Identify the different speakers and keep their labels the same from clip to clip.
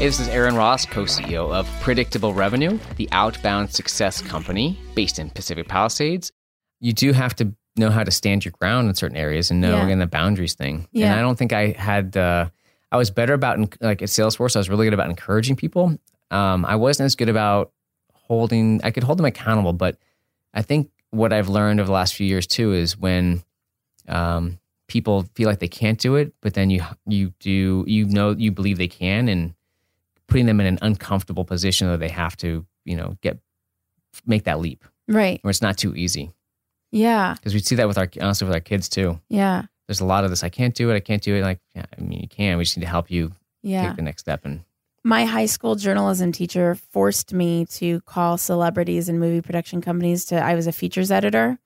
Speaker 1: Hey, this is Aaron Ross, co CEO of Predictable Revenue, the outbound success company based in Pacific Palisades. You do have to know how to stand your ground in certain areas and know
Speaker 2: Yeah.
Speaker 1: again the boundaries thing.
Speaker 2: Yeah.
Speaker 1: And I don't think I had, uh, I was better about, like at Salesforce, I was really good about encouraging people. Um, I wasn't as good about holding, I could hold them accountable, but I think what I've learned over the last few years too is when um, people feel like they can't do it, but then you you do you know you believe they can, and putting them in an uncomfortable position where they have to you know get make that leap
Speaker 2: Right.
Speaker 1: where it's not too easy
Speaker 2: Yeah.
Speaker 1: because we see that with our honestly with our kids too.
Speaker 2: Yeah.
Speaker 1: There's a lot of this. I can't do it. I can't do it. Like yeah, I mean, you can. We just need to help you
Speaker 2: Yeah.
Speaker 1: take the next step. And
Speaker 2: my high school journalism teacher forced me to call celebrities and movie production companies to I was a features editor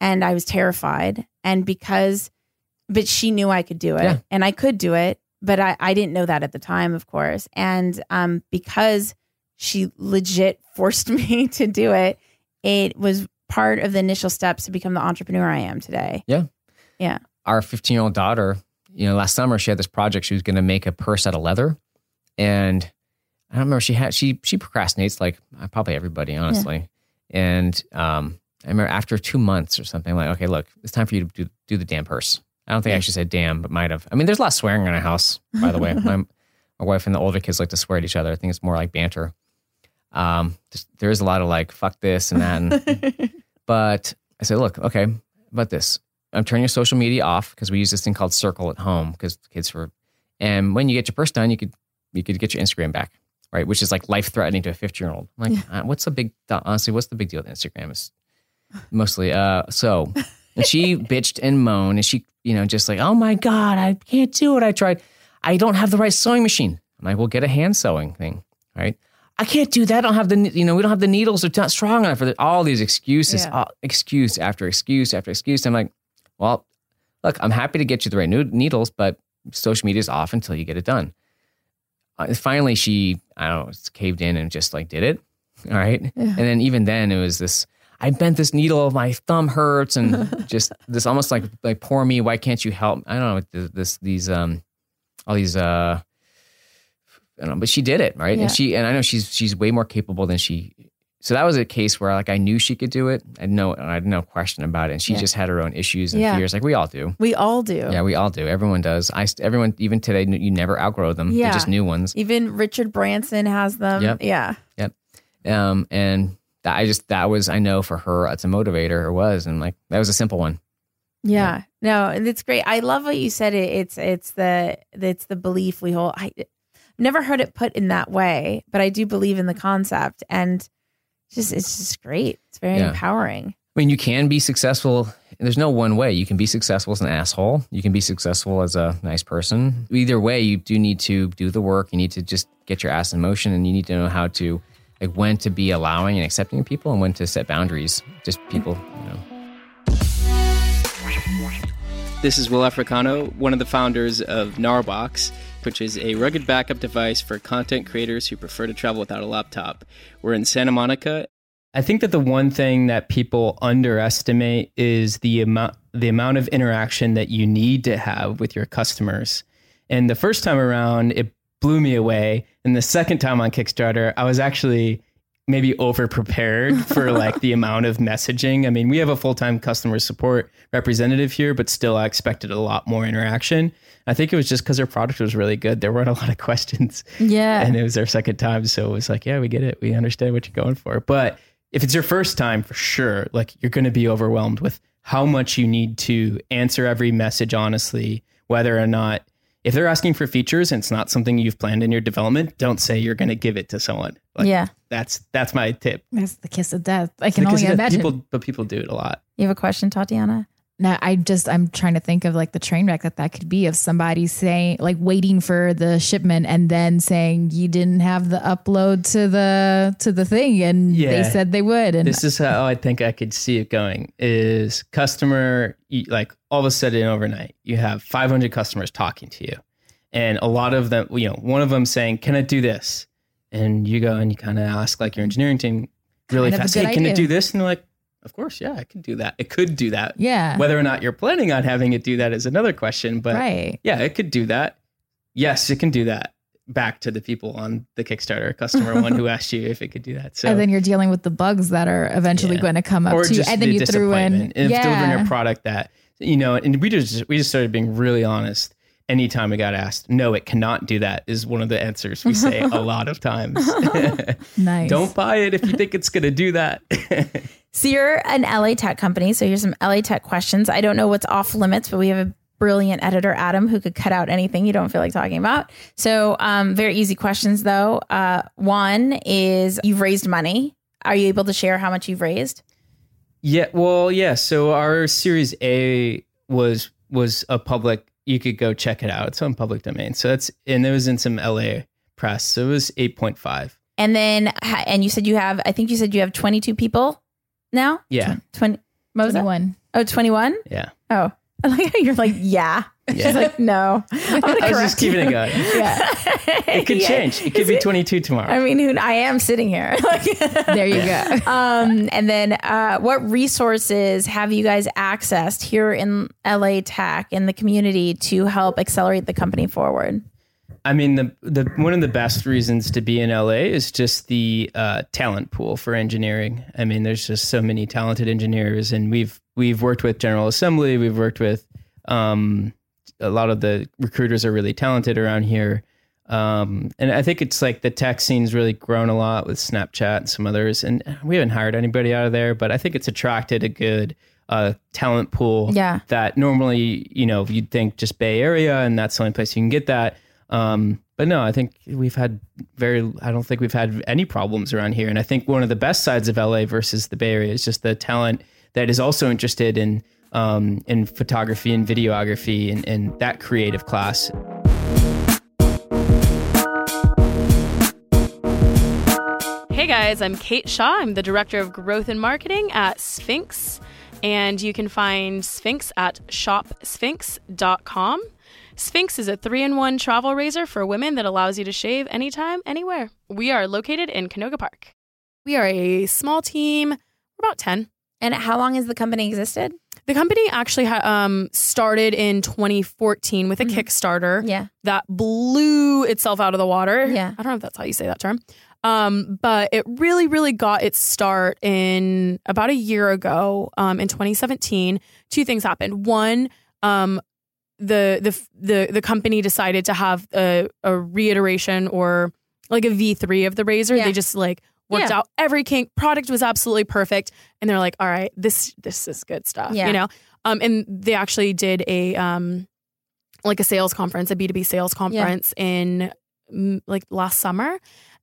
Speaker 2: and I was terrified and because but she knew I could do it
Speaker 1: Yeah.
Speaker 2: and I could do it but I, I didn't know that at the time of course and um because she legit forced me to do it it was part of the initial steps to become the entrepreneur I am today Yeah. Yeah.
Speaker 1: our 15 year old daughter, you know, last summer she had this project. She was going to make a purse out of leather, and I don't remember she had she she procrastinates like uh, probably everybody honestly. And um, I remember after two months or something, like, okay, look, it's time for you to do, do the damn purse. I don't think I actually said damn, but might have. I mean, there's a lot of swearing in our house, by the way. my, my wife and the older kids like to swear at each other. I think it's more like banter. Um, there is a lot of like fuck this and that, and but I said, look, okay, about this. I'm turning your social media off because we use this thing called Circle at home because kids were, and when you get your purse done, you could you could get your Instagram back, right? Which is like life threatening to a 50 year old. Like, uh, what's the big honestly? What's the big deal with Instagram? Is mostly uh so. And she bitched and moaned, and she you know just like, oh my god, I can't do it. I tried, I don't have the right sewing machine. I'm like, well, get a hand sewing thing, right? I can't do that. I don't have the, you know, we don't have the needles. They're not strong enough for the, all these excuses,
Speaker 2: Yeah.
Speaker 1: all- excuse after excuse after excuse. I'm like, well, look, I'm happy to get you the right needles, but social media is off until you get it done. Uh, finally, she, I don't know, caved in and just like did it. All right. And then even then, it was this. I bent this needle, my thumb hurts, and just this almost like like poor me. Why can't you help? I don't know th- this these um all these uh I don't know, but she did it right,
Speaker 2: Yeah.
Speaker 1: and she and I know she's she's way more capable than she. So that was a case where like I knew she could do it. I know I had no question about it, and she
Speaker 2: Yeah.
Speaker 1: just had her own issues and
Speaker 2: Yeah.
Speaker 1: fears, like we all do.
Speaker 2: we all do
Speaker 1: Yeah, we all do. Everyone does. I everyone even today you never outgrow them.
Speaker 2: Yeah.
Speaker 1: They're just new ones.
Speaker 2: even Richard Branson has them
Speaker 1: Yep.
Speaker 2: yeah Yep.
Speaker 1: Um, and I just that was I know for her it's a motivator or was, and like that was a simple one.
Speaker 2: Yeah. No, and it's great. I love what you said. It, it's it's the it's the belief we hold. I never heard it put in that way, but I do believe in the concept, and just it's just great. It's very
Speaker 1: Yeah.
Speaker 2: empowering.
Speaker 1: I mean, you can be successful. There's no one way. You can be successful as an asshole. You can be successful as a nice person. Either way, you do need to do the work. You need to just get your ass in motion, and you need to know how to, like, when to be allowing and accepting of people, and when to set boundaries. Just people, you know.
Speaker 3: This is Will Africano, one of the founders of GNARBOX, which is a rugged backup device for content creators who prefer to travel without a laptop. We're in Santa Monica.
Speaker 4: I think that the one thing that people underestimate is the amount the amount of interaction that you need to have with your customers. And the first time around, it blew me away. And the second time on Kickstarter, I was actually maybe over prepared for like the amount of messaging. I mean, we have a full time customer support representative here, but still I expected a lot more interaction. I think it was just because their product was really good. There weren't a lot of questions.
Speaker 2: Yeah.
Speaker 4: And it was their second time. So it was like, yeah, we get it. We understand what you're going for. But if it's your first time, for sure, like you're going to be overwhelmed with how much you need to answer every message honestly, whether or not if they're asking for features and it's not something you've planned in your development, don't say you're going to give it to someone. Like,
Speaker 2: yeah.
Speaker 4: That's that's my tip.
Speaker 5: That's the kiss of death. I can only imagine.
Speaker 4: people, but people do it a lot.
Speaker 2: You have a question, Tatiana?
Speaker 5: No, I just I'm trying to think of like the train wreck that that could be of somebody saying like waiting for the shipment and then saying you didn't have the upload to the to the thing and they said they would and
Speaker 4: This is how I think I could see it going is customer like all of a sudden overnight you have 500 customers talking to you and a lot of them you know one of them saying can I do this? And you go and you kind of ask like your engineering team really
Speaker 5: Kind
Speaker 4: fast hey can it do this? And they're like of course yeah I can do that. It could do that.
Speaker 5: Yeah.
Speaker 4: Whether or not you're planning on having it do that is another question but
Speaker 5: right.
Speaker 4: yeah it could do that. Yes it can do that back to the people on the Kickstarter customer one who asked you if it could do that. So
Speaker 5: and then you're dealing with the bugs that are eventually
Speaker 4: Yeah.
Speaker 5: going to come up
Speaker 4: or
Speaker 5: too
Speaker 4: just
Speaker 5: and then
Speaker 4: the
Speaker 5: you threw in
Speaker 4: of delivering a product that you know and we just we just started being really honest anytime we got asked no it cannot do that is one of the answers we say a lot of times
Speaker 5: nice
Speaker 4: don't buy it if you think it's going to do that
Speaker 2: So you're an LA Tech company. So here's some LA Tech questions. I don't know what's off limits, but we have a brilliant editor, Adam, who could cut out anything you don't feel like talking about. So um, very easy questions though. Uh, one is you've raised money. Are you able to share how much you've raised?
Speaker 4: yeah well yeah so our series a was was a public you could go check it out. It's on public domain. So that's and it was in some la press. So it was 8.5
Speaker 2: And then, and you said you have, I think you said you have 22 people now?
Speaker 4: yeah.
Speaker 2: 20, what was that?
Speaker 5: 21
Speaker 2: Oh, 21?
Speaker 4: yeah.
Speaker 2: Oh, I like how you're like, yeah.
Speaker 4: Yeah.
Speaker 2: She's like, no. I'm gonna
Speaker 4: i was just keeping
Speaker 2: you.
Speaker 4: it going
Speaker 2: Yeah.
Speaker 4: it could
Speaker 2: Yeah.
Speaker 4: change it could
Speaker 2: Is
Speaker 4: be 22 tomorrow
Speaker 2: I mean, who I am sitting here. Like,
Speaker 5: there you go
Speaker 2: um, and then, uh, what resources have you guys accessed here in LA Tech in the community to help accelerate the company forward?
Speaker 4: I mean, the the one of the best reasons to be in LA is just the uh, talent pool for engineering. I mean, there's just so many talented engineers, and we've we've worked with General Assembly, we've worked with um, a lot of the recruiters are really talented around here. Um, and I think it's like the tech scene's really grown a lot with Snapchat and some others. And we haven't hired anybody out of there, but I think it's attracted a good uh, talent pool
Speaker 2: Yeah.
Speaker 4: that normally, you know, you'd think just Bay Area and that's the only place you can get that. Um, but no, I think we've had very, I don't think we've had any problems around here. And I think one of the best sides of LA versus the Bay Area is just the talent that is also interested in, um, in photography and videography and, and that creative class.
Speaker 6: Hey guys, I'm Kate Shaw. I'm the Director of Growth and Marketing at Sphynx. And you can find Sphynx at shopsphynx.com. Sphynx is a three in one travel razor for women that allows you to shave anytime, anywhere. We are located in Canoga Park. We are a small team, about 10.
Speaker 2: And how long has the company existed?
Speaker 6: The company actually ha- um, started in 2014 with a Kickstarter
Speaker 2: Yeah.
Speaker 6: that blew itself out of the water.
Speaker 2: Yeah.
Speaker 6: I don't know if that's how you say that term. Um, but it really, really got its start in about a year ago, um, in 2017. Two things happened. One, um, the the the the company decided to have a, a reiteration or like a V3 of the razor.
Speaker 2: Yeah.
Speaker 6: They just like worked
Speaker 2: Yeah.
Speaker 6: out every kink. Product was absolutely perfect, and they're like, "All right, this this is good stuff."
Speaker 2: Yeah.
Speaker 6: You know. Um, and they actually did a um, like a sales conference, a B two B sales conference in like last summer,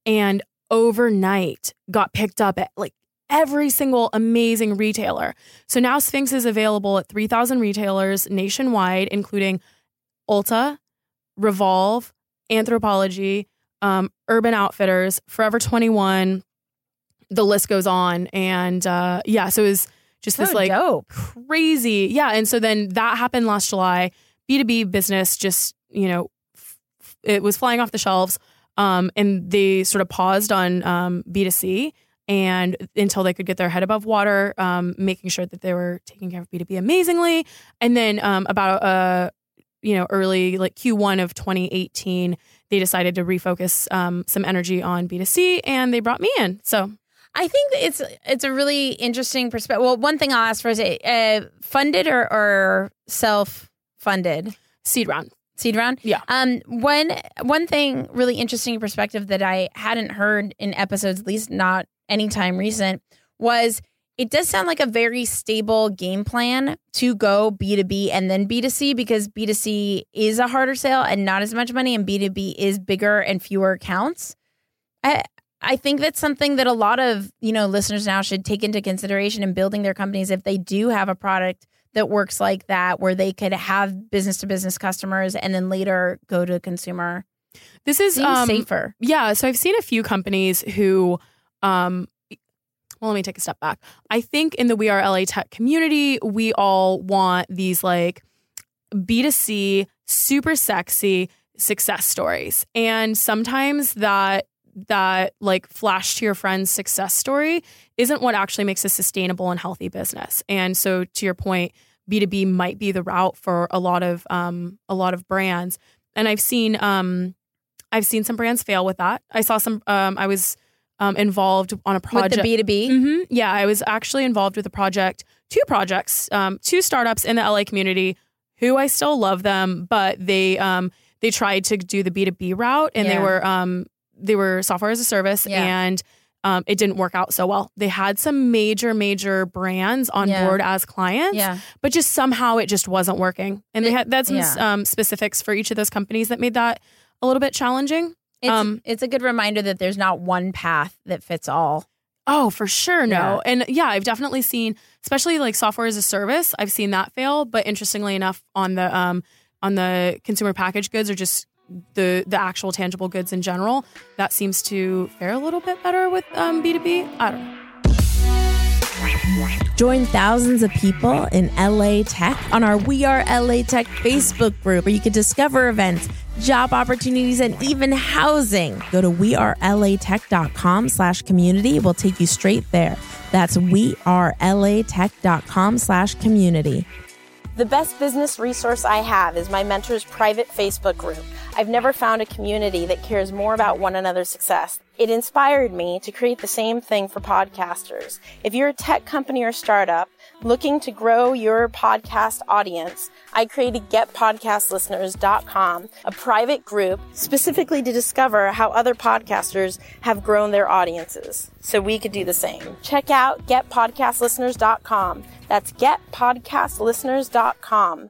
Speaker 6: and overnight got picked up at like every single amazing retailer. So now Sphynx is available at 3,000 retailers nationwide, including Ulta, Revolve, Anthropologie, um, Urban Outfitters, Forever 21. The list goes on. And uh, yeah, so it was just this like
Speaker 2: dope.
Speaker 6: crazy. Yeah. And so then that happened last July. B2B business just, you know, f- it was flying off the shelves. Um, and they sort of paused on um, B2C and until they could get their head above water, um, making sure that they were taking care of B2B amazingly. And then um, about, uh, you know, early like Q1 of 2018, they decided to refocus um, some energy on B2C and they brought me in. So
Speaker 2: I think it's it's a really interesting perspective. Well, one thing I'll ask for is uh, funded or, or self funded
Speaker 6: Seed round.
Speaker 2: seed round.
Speaker 6: Yeah.
Speaker 2: Um. One one thing really interesting perspective that I hadn't heard in episodes, at least not anytime recent, was it does sound like a very stable game plan to go B two B and then B two C because B two C is a harder sale and not as much money, and B two B is bigger and fewer accounts. I I think that's something that a lot of you know listeners now should take into consideration in building their companies if they do have a product that works like that, where they could have business to business customers and then later go to consumer.
Speaker 6: This is um,
Speaker 2: safer.
Speaker 6: Yeah, so I've seen a few companies who, um, well, let me take a step back. I think in the We Are LA Tech community, we all want these like B2C, super sexy success stories. And sometimes that that like flash to your friends success story isn't what actually makes a sustainable and healthy business. And so to your point, B2B might be the route for a lot of um a lot of brands. And I've seen um I've seen some brands fail with that. I saw some um I was um involved on a project
Speaker 2: With the B two B,
Speaker 6: hmm Yeah, I was actually involved with a project, two projects, um, two startups in the LA community who I still love them, but they um, they tried to do the B two B route and they were um, they were software as a service
Speaker 2: Yeah.
Speaker 6: and um, it didn't work out so well. They had some major major brands on
Speaker 2: Yeah.
Speaker 6: board as clients,
Speaker 2: yeah,
Speaker 6: but just somehow it just wasn't working. And they had that's some
Speaker 2: yeah.
Speaker 6: um, specifics for each of those companies that made that a little bit challenging.
Speaker 2: It's
Speaker 6: Um,
Speaker 2: it's a good reminder that there's not one path that fits all.
Speaker 6: Oh, for sure. No. And yeah, I've definitely seen, especially like software as a service, I've seen that fail. But interestingly enough, on the um on the consumer packaged goods or just the the actual tangible goods in general, that seems to fare a little bit better with um B2B. I don't know.
Speaker 2: Join thousands of people in LA Tech on our We Are LA Tech Facebook group where you can discover events, job opportunities, and even housing. Go to wearelatech.com slash community. We'll take you straight there. That's wearelatech.com slash community.
Speaker 7: The best business resource I have is my mentor's private Facebook group. I've never found a community that cares more about one another's success. It inspired me to create the same thing for podcasters. If you're a tech company or startup looking to grow your podcast audience, I created getpodcastlisteners.com, a private group specifically to discover how other podcasters have grown their audiences so we could do the same. Check out getpodcastlisteners.com. That's getpodcastlisteners.com.